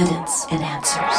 evidence and answers.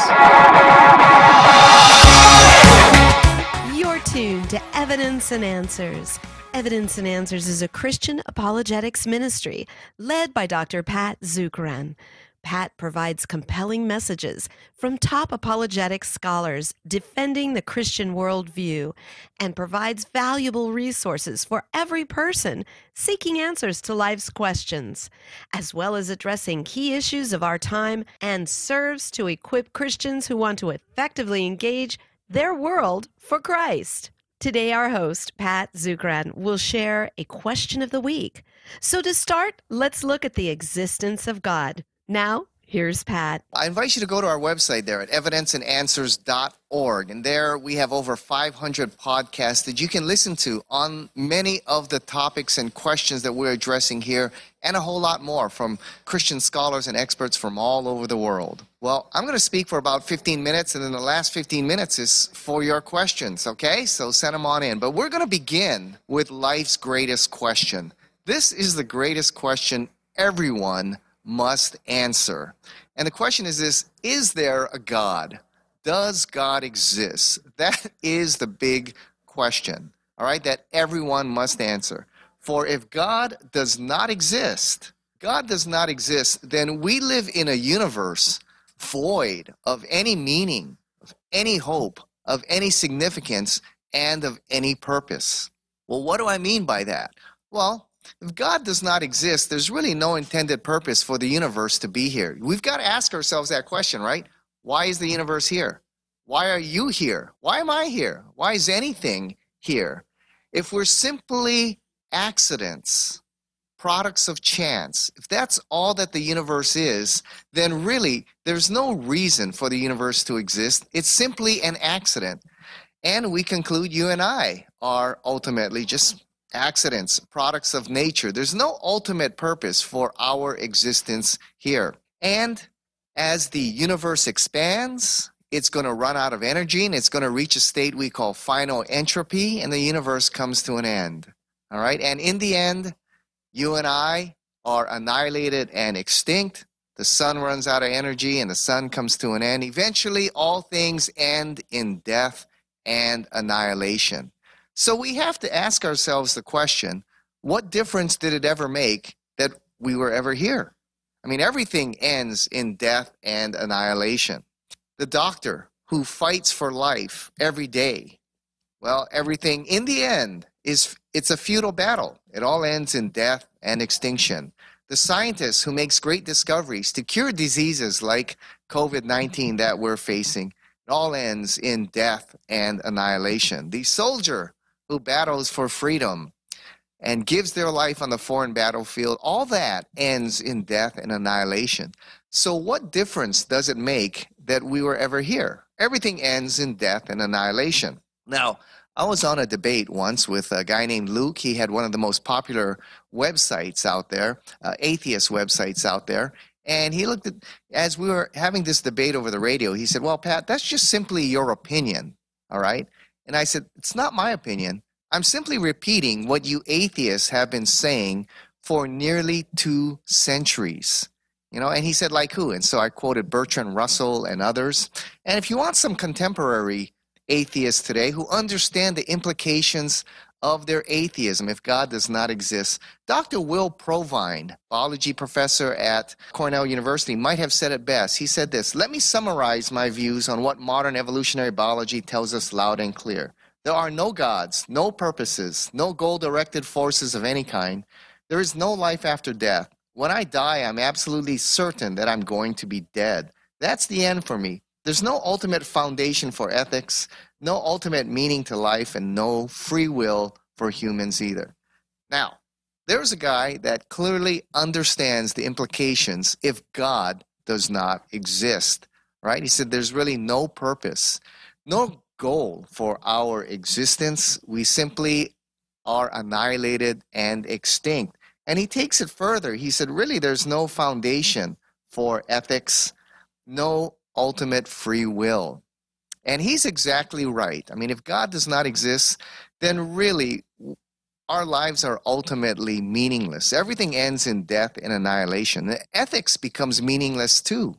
You're tuned to Evidence and Answers. Evidence and Answers is a Christian apologetics ministry led by Dr. Pat Zukeran. Pat provides compelling messages from top apologetic scholars defending the Christian worldview and provides valuable resources for every person seeking answers to life's questions, as well as addressing key issues of our time and serves to equip Christians who want to effectively engage their world for Christ. Today, our host, Pat Zukeran, will share a question of the week. So, to start, let's look at the existence of God. Now, here's Pat. I invite you to go to our website there at evidenceandanswers.org. And there we have over 500 podcasts that you can listen to on many of the topics and questions that we're addressing here, and a whole lot more from Christian scholars and experts from all over the world. Well, I'm going to speak for about 15 minutes, and then the last 15 minutes is for your questions, okay? So send them on in. But we're going to begin with life's greatest question. This is the greatest question everyone must answer. And the question is this Is there a God? Does God exist? That is the big question, all right, that everyone must answer. For if God does not exist, God does not exist, then we live in a universe void of any meaning, of any hope, of any significance, and of any purpose. Well, what do I mean by that? Well, if God does not exist, there's really no intended purpose for the universe to be here. We've got to ask ourselves that question, right? Why is the universe here? Why are you here? Why am I here? Why is anything here? If we're simply accidents, products of chance, if that's all that the universe is, then really there's no reason for the universe to exist. It's simply an accident. And we conclude you and I are ultimately just accidents, products of nature. There's no ultimate purpose for our existence here. And as the universe expands, it's going to run out of energy and it's going to reach a state we call final entropy, and the universe comes to an end. All right. And in the end, you and I are annihilated and extinct. The sun runs out of energy and the sun comes to an end. Eventually, all things end in death and annihilation. So we have to ask ourselves the question what difference did it ever make that we were ever here? I mean, everything ends in death and annihilation. The doctor who fights for life every day, well, everything in the end is it's a futile battle. It all ends in death and extinction. The scientist who makes great discoveries to cure diseases like COVID 19 that we're facing, it all ends in death and annihilation. The soldier who battles for freedom and gives their life on the foreign battlefield, all that ends in death and annihilation. So, what difference does it make that we were ever here? Everything ends in death and annihilation. Now, I was on a debate once with a guy named Luke. He had one of the most popular websites out there, uh, atheist websites out there. And he looked at, as we were having this debate over the radio, he said, Well, Pat, that's just simply your opinion. All right. And I said, It's not my opinion. I'm simply repeating what you atheists have been saying for nearly two centuries. You know, and he said, like who? And so I quoted Bertrand Russell and others. And if you want some contemporary atheists today who understand the implications of their atheism if God does not exist, Dr. Will Provine, biology professor at Cornell University, might have said it best. He said this Let me summarize my views on what modern evolutionary biology tells us loud and clear. There are no gods, no purposes, no goal directed forces of any kind. There is no life after death. When I die, I'm absolutely certain that I'm going to be dead. That's the end for me. There's no ultimate foundation for ethics, no ultimate meaning to life, and no free will for humans either. Now, there's a guy that clearly understands the implications if God does not exist, right? He said there's really no purpose, no goal for our existence. We simply are annihilated and extinct. And he takes it further. He said, really, there's no foundation for ethics, no ultimate free will. And he's exactly right. I mean, if God does not exist, then really our lives are ultimately meaningless. Everything ends in death and annihilation. Ethics becomes meaningless too.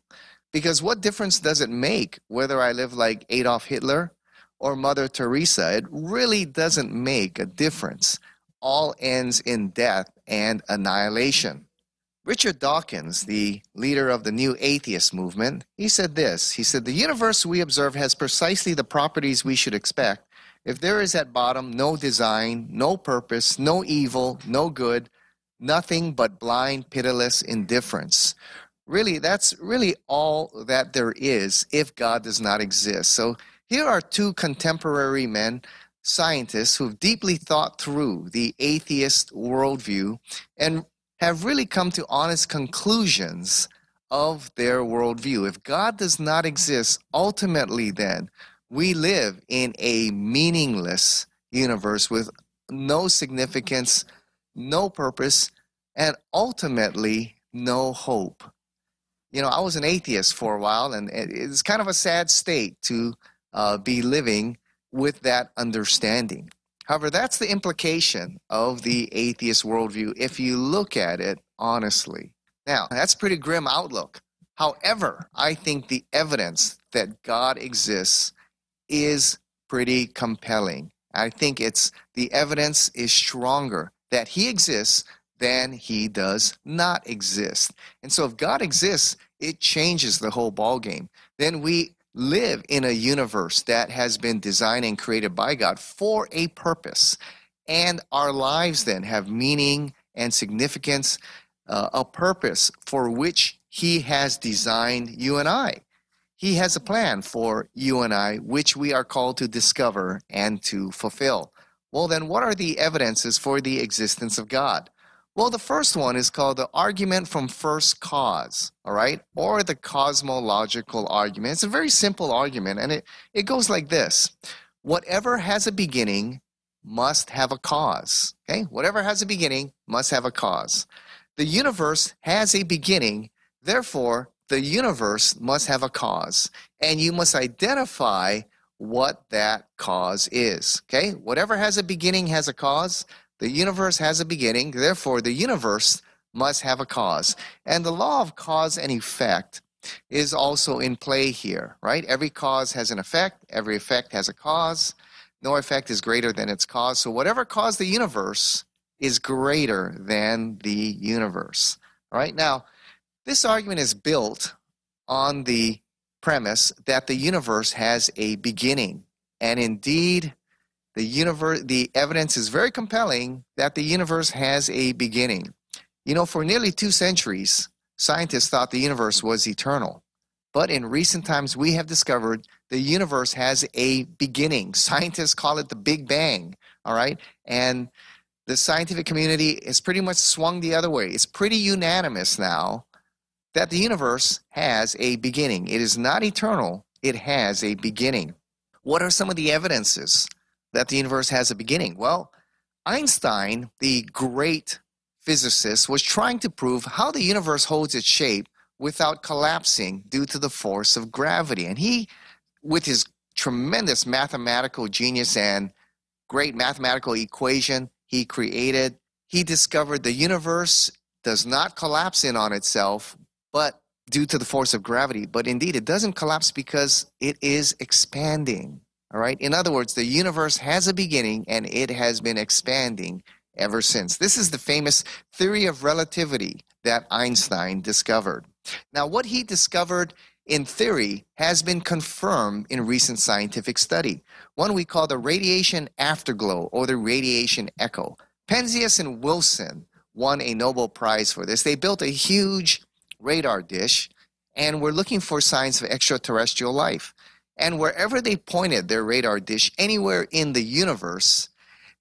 Because what difference does it make whether I live like Adolf Hitler or Mother Teresa? It really doesn't make a difference. All ends in death and annihilation. Richard Dawkins, the leader of the new atheist movement, he said this. He said, The universe we observe has precisely the properties we should expect. If there is at bottom no design, no purpose, no evil, no good, nothing but blind, pitiless indifference. Really, that's really all that there is if God does not exist. So here are two contemporary men, scientists, who've deeply thought through the atheist worldview and have really come to honest conclusions of their worldview. If God does not exist, ultimately, then we live in a meaningless universe with no significance, no purpose, and ultimately no hope. You know, I was an atheist for a while, and it's kind of a sad state to uh, be living with that understanding. However, that's the implication of the atheist worldview if you look at it honestly. Now, that's a pretty grim outlook. However, I think the evidence that God exists is pretty compelling. I think it's the evidence is stronger that he exists than he does not exist. And so if God exists, it changes the whole ballgame. Then we live in a universe that has been designed and created by God for a purpose. And our lives then have meaning and significance, uh, a purpose for which He has designed you and I. He has a plan for you and I, which we are called to discover and to fulfill. Well, then, what are the evidences for the existence of God? Well, the first one is called the argument from first cause, all right, or the cosmological argument. It's a very simple argument, and it, it goes like this Whatever has a beginning must have a cause. Okay? Whatever has a beginning must have a cause. The universe has a beginning, therefore, the universe must have a cause. And you must identify what that cause is. Okay? Whatever has a beginning has a cause. The universe has a beginning, therefore, the universe must have a cause. And the law of cause and effect is also in play here, right? Every cause has an effect, every effect has a cause. No effect is greater than its cause. So, whatever caused the universe is greater than the universe. Right now, this argument is built on the premise that the universe has a beginning. And indeed, the universe the evidence is very compelling that the universe has a beginning. You know for nearly two centuries scientists thought the universe was eternal. But in recent times we have discovered the universe has a beginning. Scientists call it the big bang all right? And the scientific community has pretty much swung the other way. It's pretty unanimous now that the universe has a beginning. It is not eternal. It has a beginning. What are some of the evidences that the universe has a beginning? Well, Einstein, the great physicist, was trying to prove how the universe holds its shape without collapsing due to the force of gravity. And he, with his tremendous mathematical genius and great mathematical equation he created, he discovered the universe does not collapse in on itself, but due to the force of gravity. But indeed, it doesn't collapse because it is expanding. All right. In other words, the universe has a beginning and it has been expanding ever since. This is the famous theory of relativity that Einstein discovered. Now, what he discovered in theory has been confirmed in recent scientific study, one we call the radiation afterglow or the radiation echo. Penzias and Wilson won a Nobel Prize for this. They built a huge radar dish and were looking for signs of extraterrestrial life. And wherever they pointed their radar dish anywhere in the universe,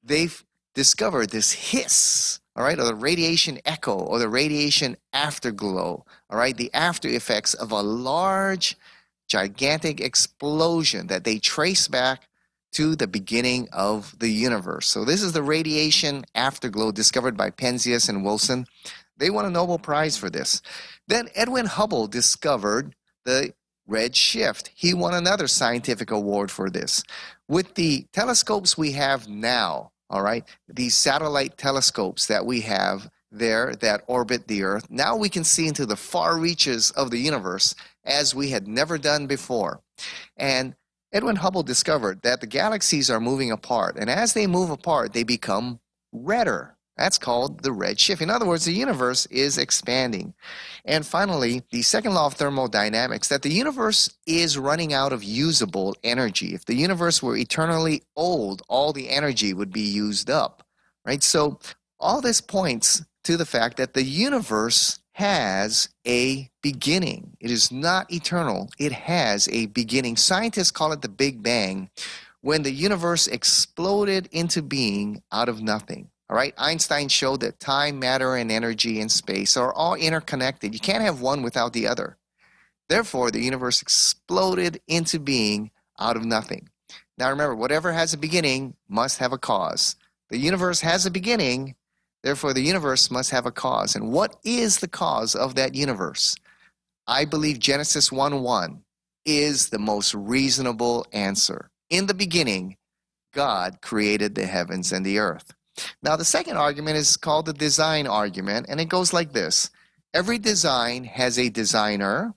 they've discovered this hiss, all right, or the radiation echo or the radiation afterglow, all right, the after effects of a large, gigantic explosion that they trace back to the beginning of the universe. So this is the radiation afterglow discovered by Penzias and Wilson. They won a Nobel Prize for this. Then Edwin Hubble discovered the red shift. He won another scientific award for this. With the telescopes we have now, all right, these satellite telescopes that we have there that orbit the Earth. Now we can see into the far reaches of the universe as we had never done before. And Edwin Hubble discovered that the galaxies are moving apart, and as they move apart, they become redder. That's called the red shift. In other words, the universe is expanding. And finally, the second law of thermodynamics that the universe is running out of usable energy. If the universe were eternally old, all the energy would be used up. Right? So all this points to the fact that the universe has a beginning. It is not eternal, it has a beginning. Scientists call it the Big Bang when the universe exploded into being out of nothing. All right, Einstein showed that time, matter, and energy and space are all interconnected. You can't have one without the other. Therefore, the universe exploded into being out of nothing. Now remember, whatever has a beginning must have a cause. The universe has a beginning, therefore, the universe must have a cause. And what is the cause of that universe? I believe Genesis 1 1 is the most reasonable answer. In the beginning, God created the heavens and the earth. Now, the second argument is called the design argument, and it goes like this Every design has a designer.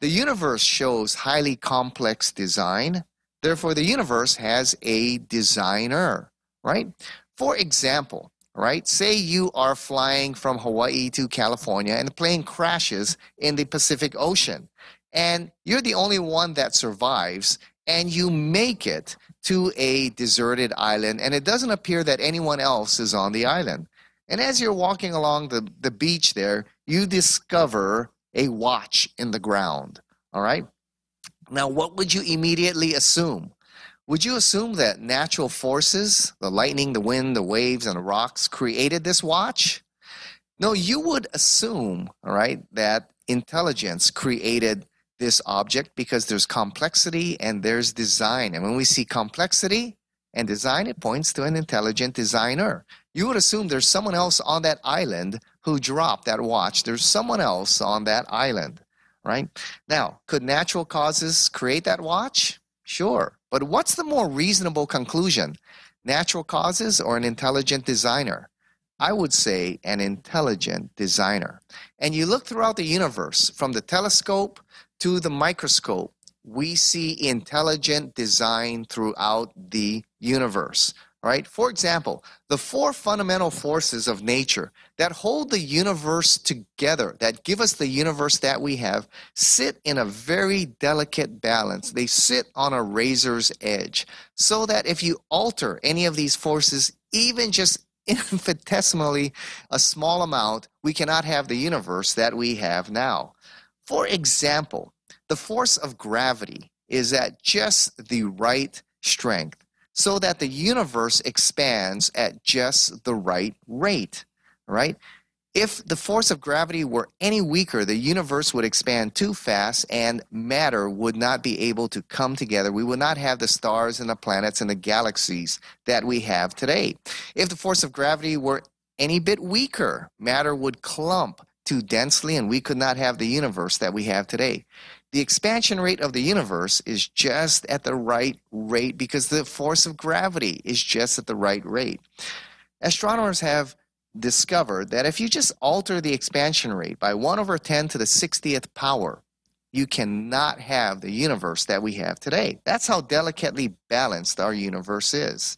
The universe shows highly complex design. Therefore, the universe has a designer, right? For example, right, say you are flying from Hawaii to California and the plane crashes in the Pacific Ocean, and you're the only one that survives, and you make it to a deserted island, and it doesn't appear that anyone else is on the island. And as you're walking along the, the beach there, you discover a watch in the ground. All right? Now, what would you immediately assume? Would you assume that natural forces, the lightning, the wind, the waves, and the rocks, created this watch? No, you would assume, all right, that intelligence created this object because there's complexity and there's design. And when we see complexity and design, it points to an intelligent designer. You would assume there's someone else on that island who dropped that watch. There's someone else on that island, right? Now, could natural causes create that watch? Sure. But what's the more reasonable conclusion? Natural causes or an intelligent designer? I would say an intelligent designer. And you look throughout the universe from the telescope to the microscope, we see intelligent design throughout the universe. Right? For example, the four fundamental forces of nature that hold the universe together, that give us the universe that we have, sit in a very delicate balance. They sit on a razor's edge. So that if you alter any of these forces, even just infinitesimally a small amount, we cannot have the universe that we have now. For example, the force of gravity is at just the right strength so that the universe expands at just the right rate, right? If the force of gravity were any weaker, the universe would expand too fast and matter would not be able to come together. We would not have the stars and the planets and the galaxies that we have today. If the force of gravity were any bit weaker, matter would clump too densely and we could not have the universe that we have today. The expansion rate of the universe is just at the right rate because the force of gravity is just at the right rate. Astronomers have discovered that if you just alter the expansion rate by 1 over 10 to the 60th power, you cannot have the universe that we have today. That's how delicately balanced our universe is.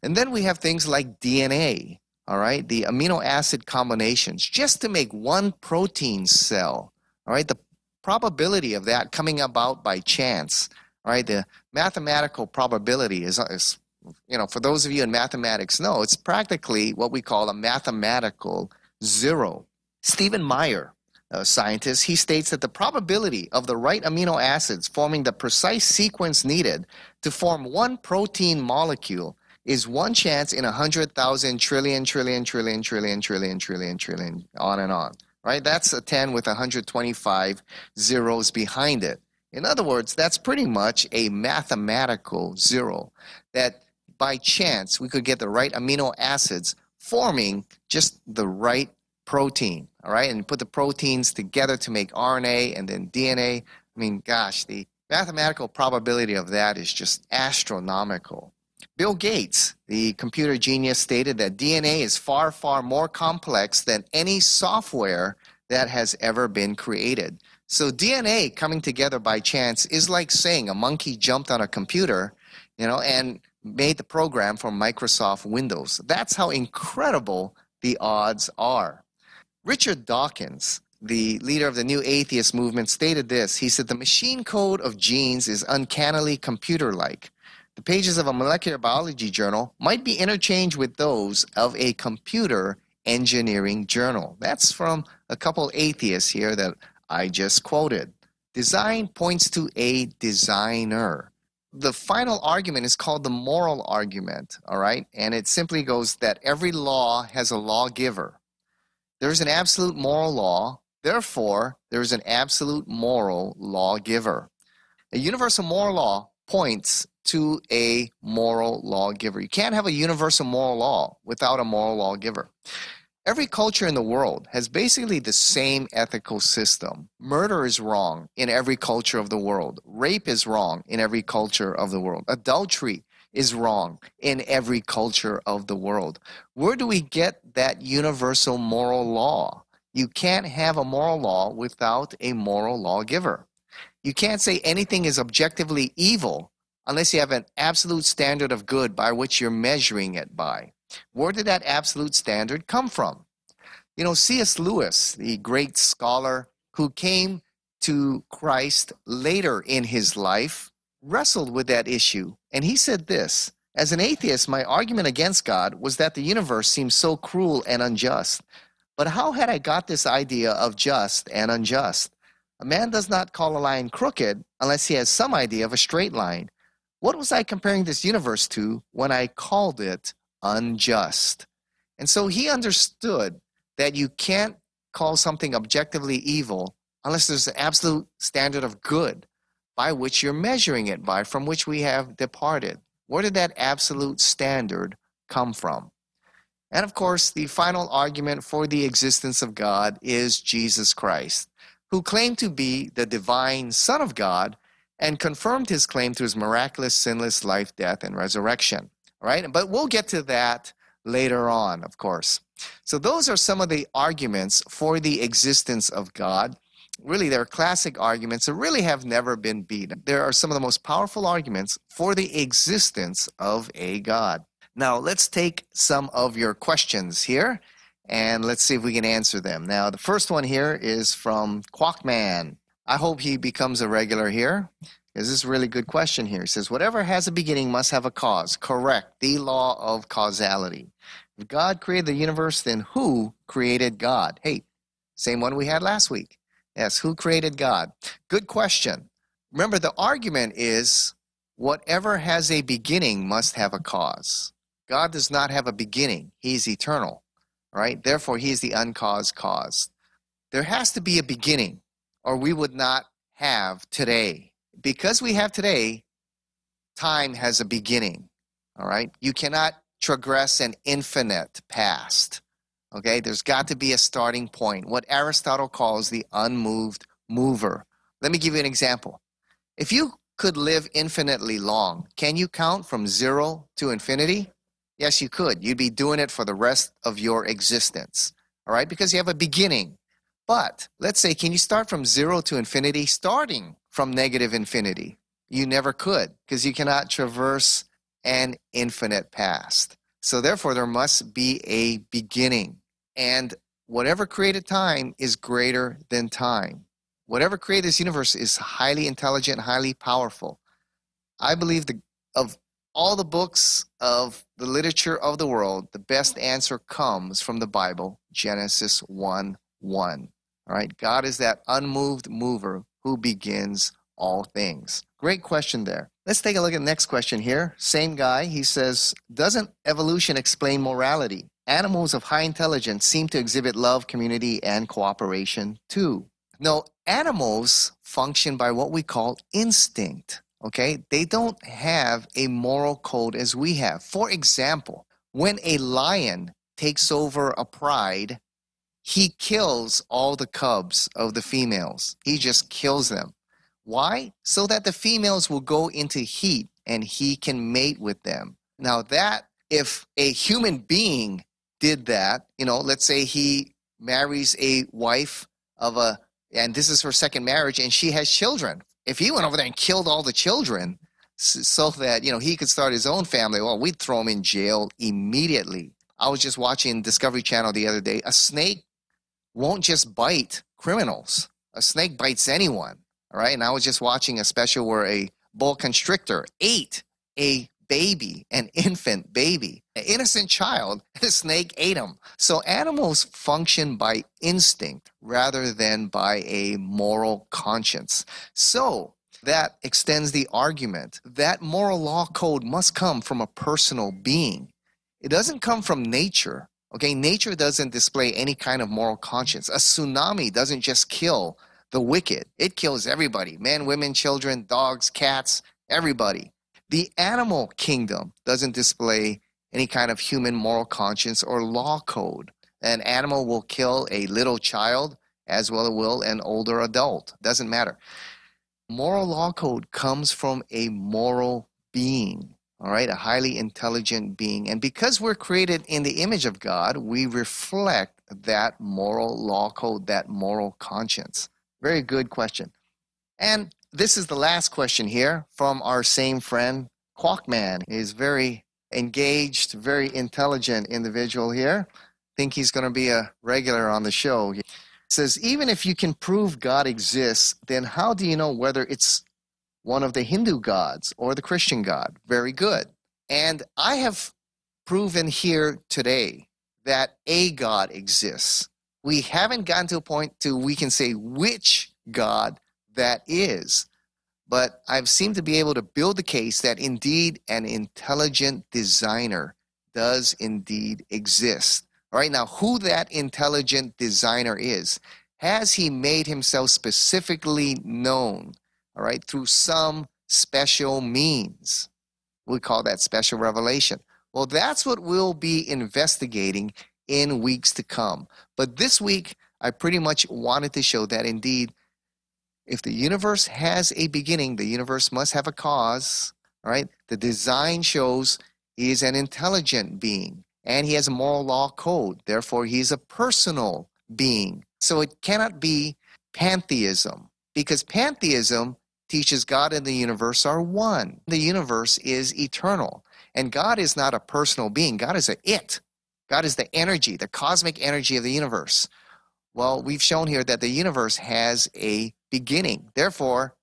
And then we have things like DNA, all right, the amino acid combinations, just to make one protein cell, all right, the probability of that coming about by chance, all right, the mathematical probability is, is you know, for those of you in mathematics know, it's practically what we call a mathematical zero. Stephen Meyer, a scientist, he states that the probability of the right amino acids forming the precise sequence needed to form one protein molecule is one chance in a hundred thousand trillion, trillion, trillion, trillion, trillion, trillion, trillion, on and on. Right? That's a 10 with 125 zeros behind it. In other words, that's pretty much a mathematical zero that by chance we could get the right amino acids forming just the right protein. All right? And put the proteins together to make RNA and then DNA. I mean, gosh, the mathematical probability of that is just astronomical. Bill Gates, the computer genius, stated that DNA is far, far more complex than any software that has ever been created. So DNA coming together by chance is like saying a monkey jumped on a computer, you know, and made the program for Microsoft Windows. That's how incredible the odds are. Richard Dawkins, the leader of the new atheist movement, stated this. He said, The machine code of genes is uncannily computer like. The pages of a molecular biology journal might be interchanged with those of a computer engineering journal. That's from a couple atheists here that I just quoted. Design points to a designer. The final argument is called the moral argument, all right? And it simply goes that every law has a lawgiver. There's an absolute moral law, therefore, there's an absolute moral lawgiver. A universal moral law points to a moral lawgiver. You can't have a universal moral law without a moral lawgiver. Every culture in the world has basically the same ethical system. Murder is wrong in every culture of the world. Rape is wrong in every culture of the world. Adultery is wrong in every culture of the world. Where do we get that universal moral law? You can't have a moral law without a moral lawgiver. You can't say anything is objectively evil unless you have an absolute standard of good by which you're measuring it by. Where did that absolute standard come from? You know, C.S. Lewis, the great scholar who came to Christ later in his life, wrestled with that issue. And he said this As an atheist, my argument against God was that the universe seemed so cruel and unjust. But how had I got this idea of just and unjust? A man does not call a line crooked unless he has some idea of a straight line. What was I comparing this universe to when I called it unjust? And so he understood that you can't call something objectively evil unless there's an absolute standard of good by which you're measuring it by, from which we have departed. Where did that absolute standard come from? And of course, the final argument for the existence of God is Jesus Christ, who claimed to be the divine Son of God and confirmed his claim through his miraculous, sinless life, death, and resurrection. Right? But we'll get to that later on, of course. So, those are some of the arguments for the existence of God. Really, they're classic arguments that really have never been beaten. There are some of the most powerful arguments for the existence of a God. Now, let's take some of your questions here and let's see if we can answer them. Now, the first one here is from Quackman. I hope he becomes a regular here. This is a really good question here. He says, Whatever has a beginning must have a cause. Correct. The law of causality. If God created the universe, then who created God? Hey, same one we had last week. Yes, who created God? Good question. Remember, the argument is whatever has a beginning must have a cause. God does not have a beginning, He's eternal, right? Therefore, He is the uncaused cause. There has to be a beginning or we would not have today. Because we have today, time has a beginning. All right? You cannot transgress an infinite past. Okay? There's got to be a starting point, what Aristotle calls the unmoved mover. Let me give you an example. If you could live infinitely long, can you count from zero to infinity? Yes, you could. You'd be doing it for the rest of your existence. All right? Because you have a beginning. But let's say, can you start from zero to infinity, starting from negative infinity? You never could because you cannot traverse an infinite past. So, therefore, there must be a beginning. And whatever created time is greater than time. Whatever created this universe is highly intelligent, highly powerful. I believe the, of all the books of the literature of the world, the best answer comes from the Bible, Genesis 1 1. All right, God is that unmoved mover who begins all things. Great question there. Let's take a look at the next question here. Same guy. He says, Doesn't evolution explain morality? Animals of high intelligence seem to exhibit love, community, and cooperation too. No, animals function by what we call instinct. Okay, they don't have a moral code as we have. For example, when a lion takes over a pride, he kills all the cubs of the females. He just kills them. Why? So that the females will go into heat and he can mate with them. Now, that, if a human being did that, you know, let's say he marries a wife of a, and this is her second marriage, and she has children. If he went over there and killed all the children so that, you know, he could start his own family, well, we'd throw him in jail immediately. I was just watching Discovery Channel the other day. A snake won't just bite criminals. A snake bites anyone. All right. And I was just watching a special where a boa constrictor ate a baby, an infant baby, an innocent child. and The snake ate him. So animals function by instinct rather than by a moral conscience. So that extends the argument that moral law code must come from a personal being. It doesn't come from nature. Okay, nature doesn't display any kind of moral conscience. A tsunami doesn't just kill the wicked, it kills everybody men, women, children, dogs, cats, everybody. The animal kingdom doesn't display any kind of human moral conscience or law code. An animal will kill a little child as well as will an older adult. Doesn't matter. Moral law code comes from a moral being all right, a highly intelligent being. And because we're created in the image of God, we reflect that moral law code, that moral conscience. Very good question. And this is the last question here from our same friend, Quackman. He's very engaged, very intelligent individual here. Think he's going to be a regular on the show. He says, even if you can prove God exists, then how do you know whether it's one of the Hindu gods or the Christian God. Very good. And I have proven here today that a God exists. We haven't gotten to a point to we can say which God that is. But I've seemed to be able to build the case that indeed an intelligent designer does indeed exist. All right, now who that intelligent designer is, has he made himself specifically known all right, through some special means. We call that special revelation. Well, that's what we'll be investigating in weeks to come. But this week, I pretty much wanted to show that indeed, if the universe has a beginning, the universe must have a cause. All right, the design shows he is an intelligent being and he has a moral law code. Therefore, he's a personal being. So it cannot be pantheism because pantheism teaches God and the universe are one. The universe is eternal. And God is not a personal being, God is a it. God is the energy, the cosmic energy of the universe. Well, we've shown here that the universe has a beginning. Therefore,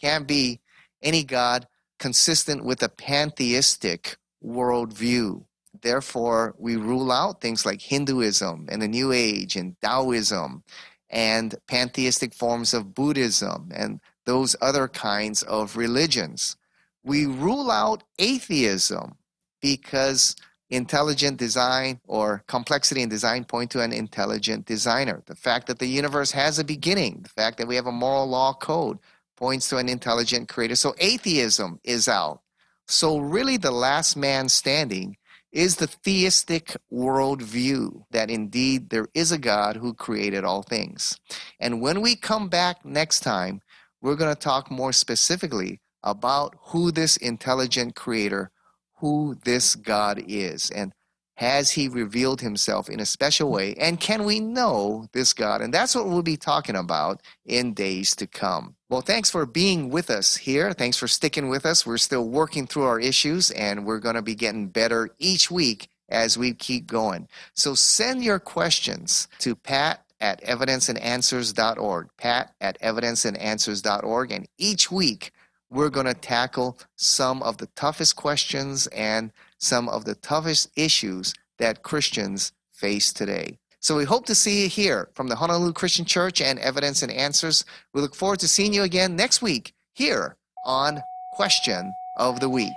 can't be any God consistent with a pantheistic worldview. Therefore, we rule out things like Hinduism and the New Age and Taoism and pantheistic forms of Buddhism and those other kinds of religions. We rule out atheism because intelligent design or complexity in design point to an intelligent designer. The fact that the universe has a beginning, the fact that we have a moral law code points to an intelligent creator. So atheism is out. So, really, the last man standing is the theistic worldview that indeed there is a God who created all things. And when we come back next time, we're going to talk more specifically about who this intelligent creator, who this God is, and has he revealed himself in a special way? And can we know this God? And that's what we'll be talking about in days to come. Well, thanks for being with us here. Thanks for sticking with us. We're still working through our issues, and we're going to be getting better each week as we keep going. So send your questions to Pat at evidenceandanswers.org, pat at evidenceandanswers.org. And each week, we're going to tackle some of the toughest questions and some of the toughest issues that Christians face today. So we hope to see you here from the Honolulu Christian Church and Evidence and Answers. We look forward to seeing you again next week here on Question of the Week.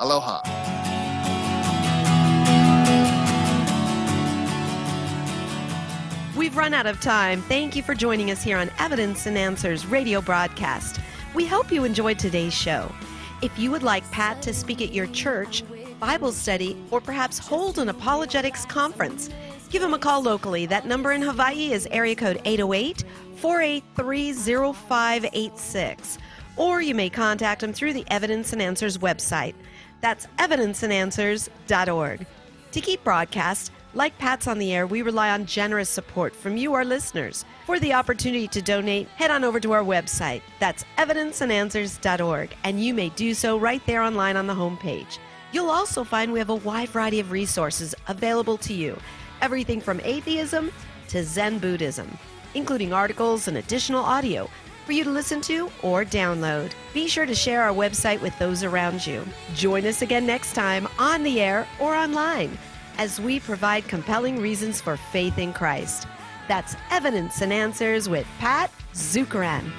Aloha. We've run out of time. Thank you for joining us here on Evidence and Answers radio broadcast. We hope you enjoyed today's show. If you would like Pat to speak at your church, Bible study, or perhaps hold an apologetics conference, give him a call locally. That number in Hawaii is area code 808 483 0586. Or you may contact him through the Evidence and Answers website. That's evidenceandanswers.org. To keep broadcast, like Pat's on the air, we rely on generous support from you, our listeners. For the opportunity to donate, head on over to our website. That's evidenceandanswers.org, and you may do so right there online on the homepage. You'll also find we have a wide variety of resources available to you everything from atheism to Zen Buddhism, including articles and additional audio for you to listen to or download. Be sure to share our website with those around you. Join us again next time on the air or online as we provide compelling reasons for faith in Christ. That's Evidence and Answers with Pat Zukeran.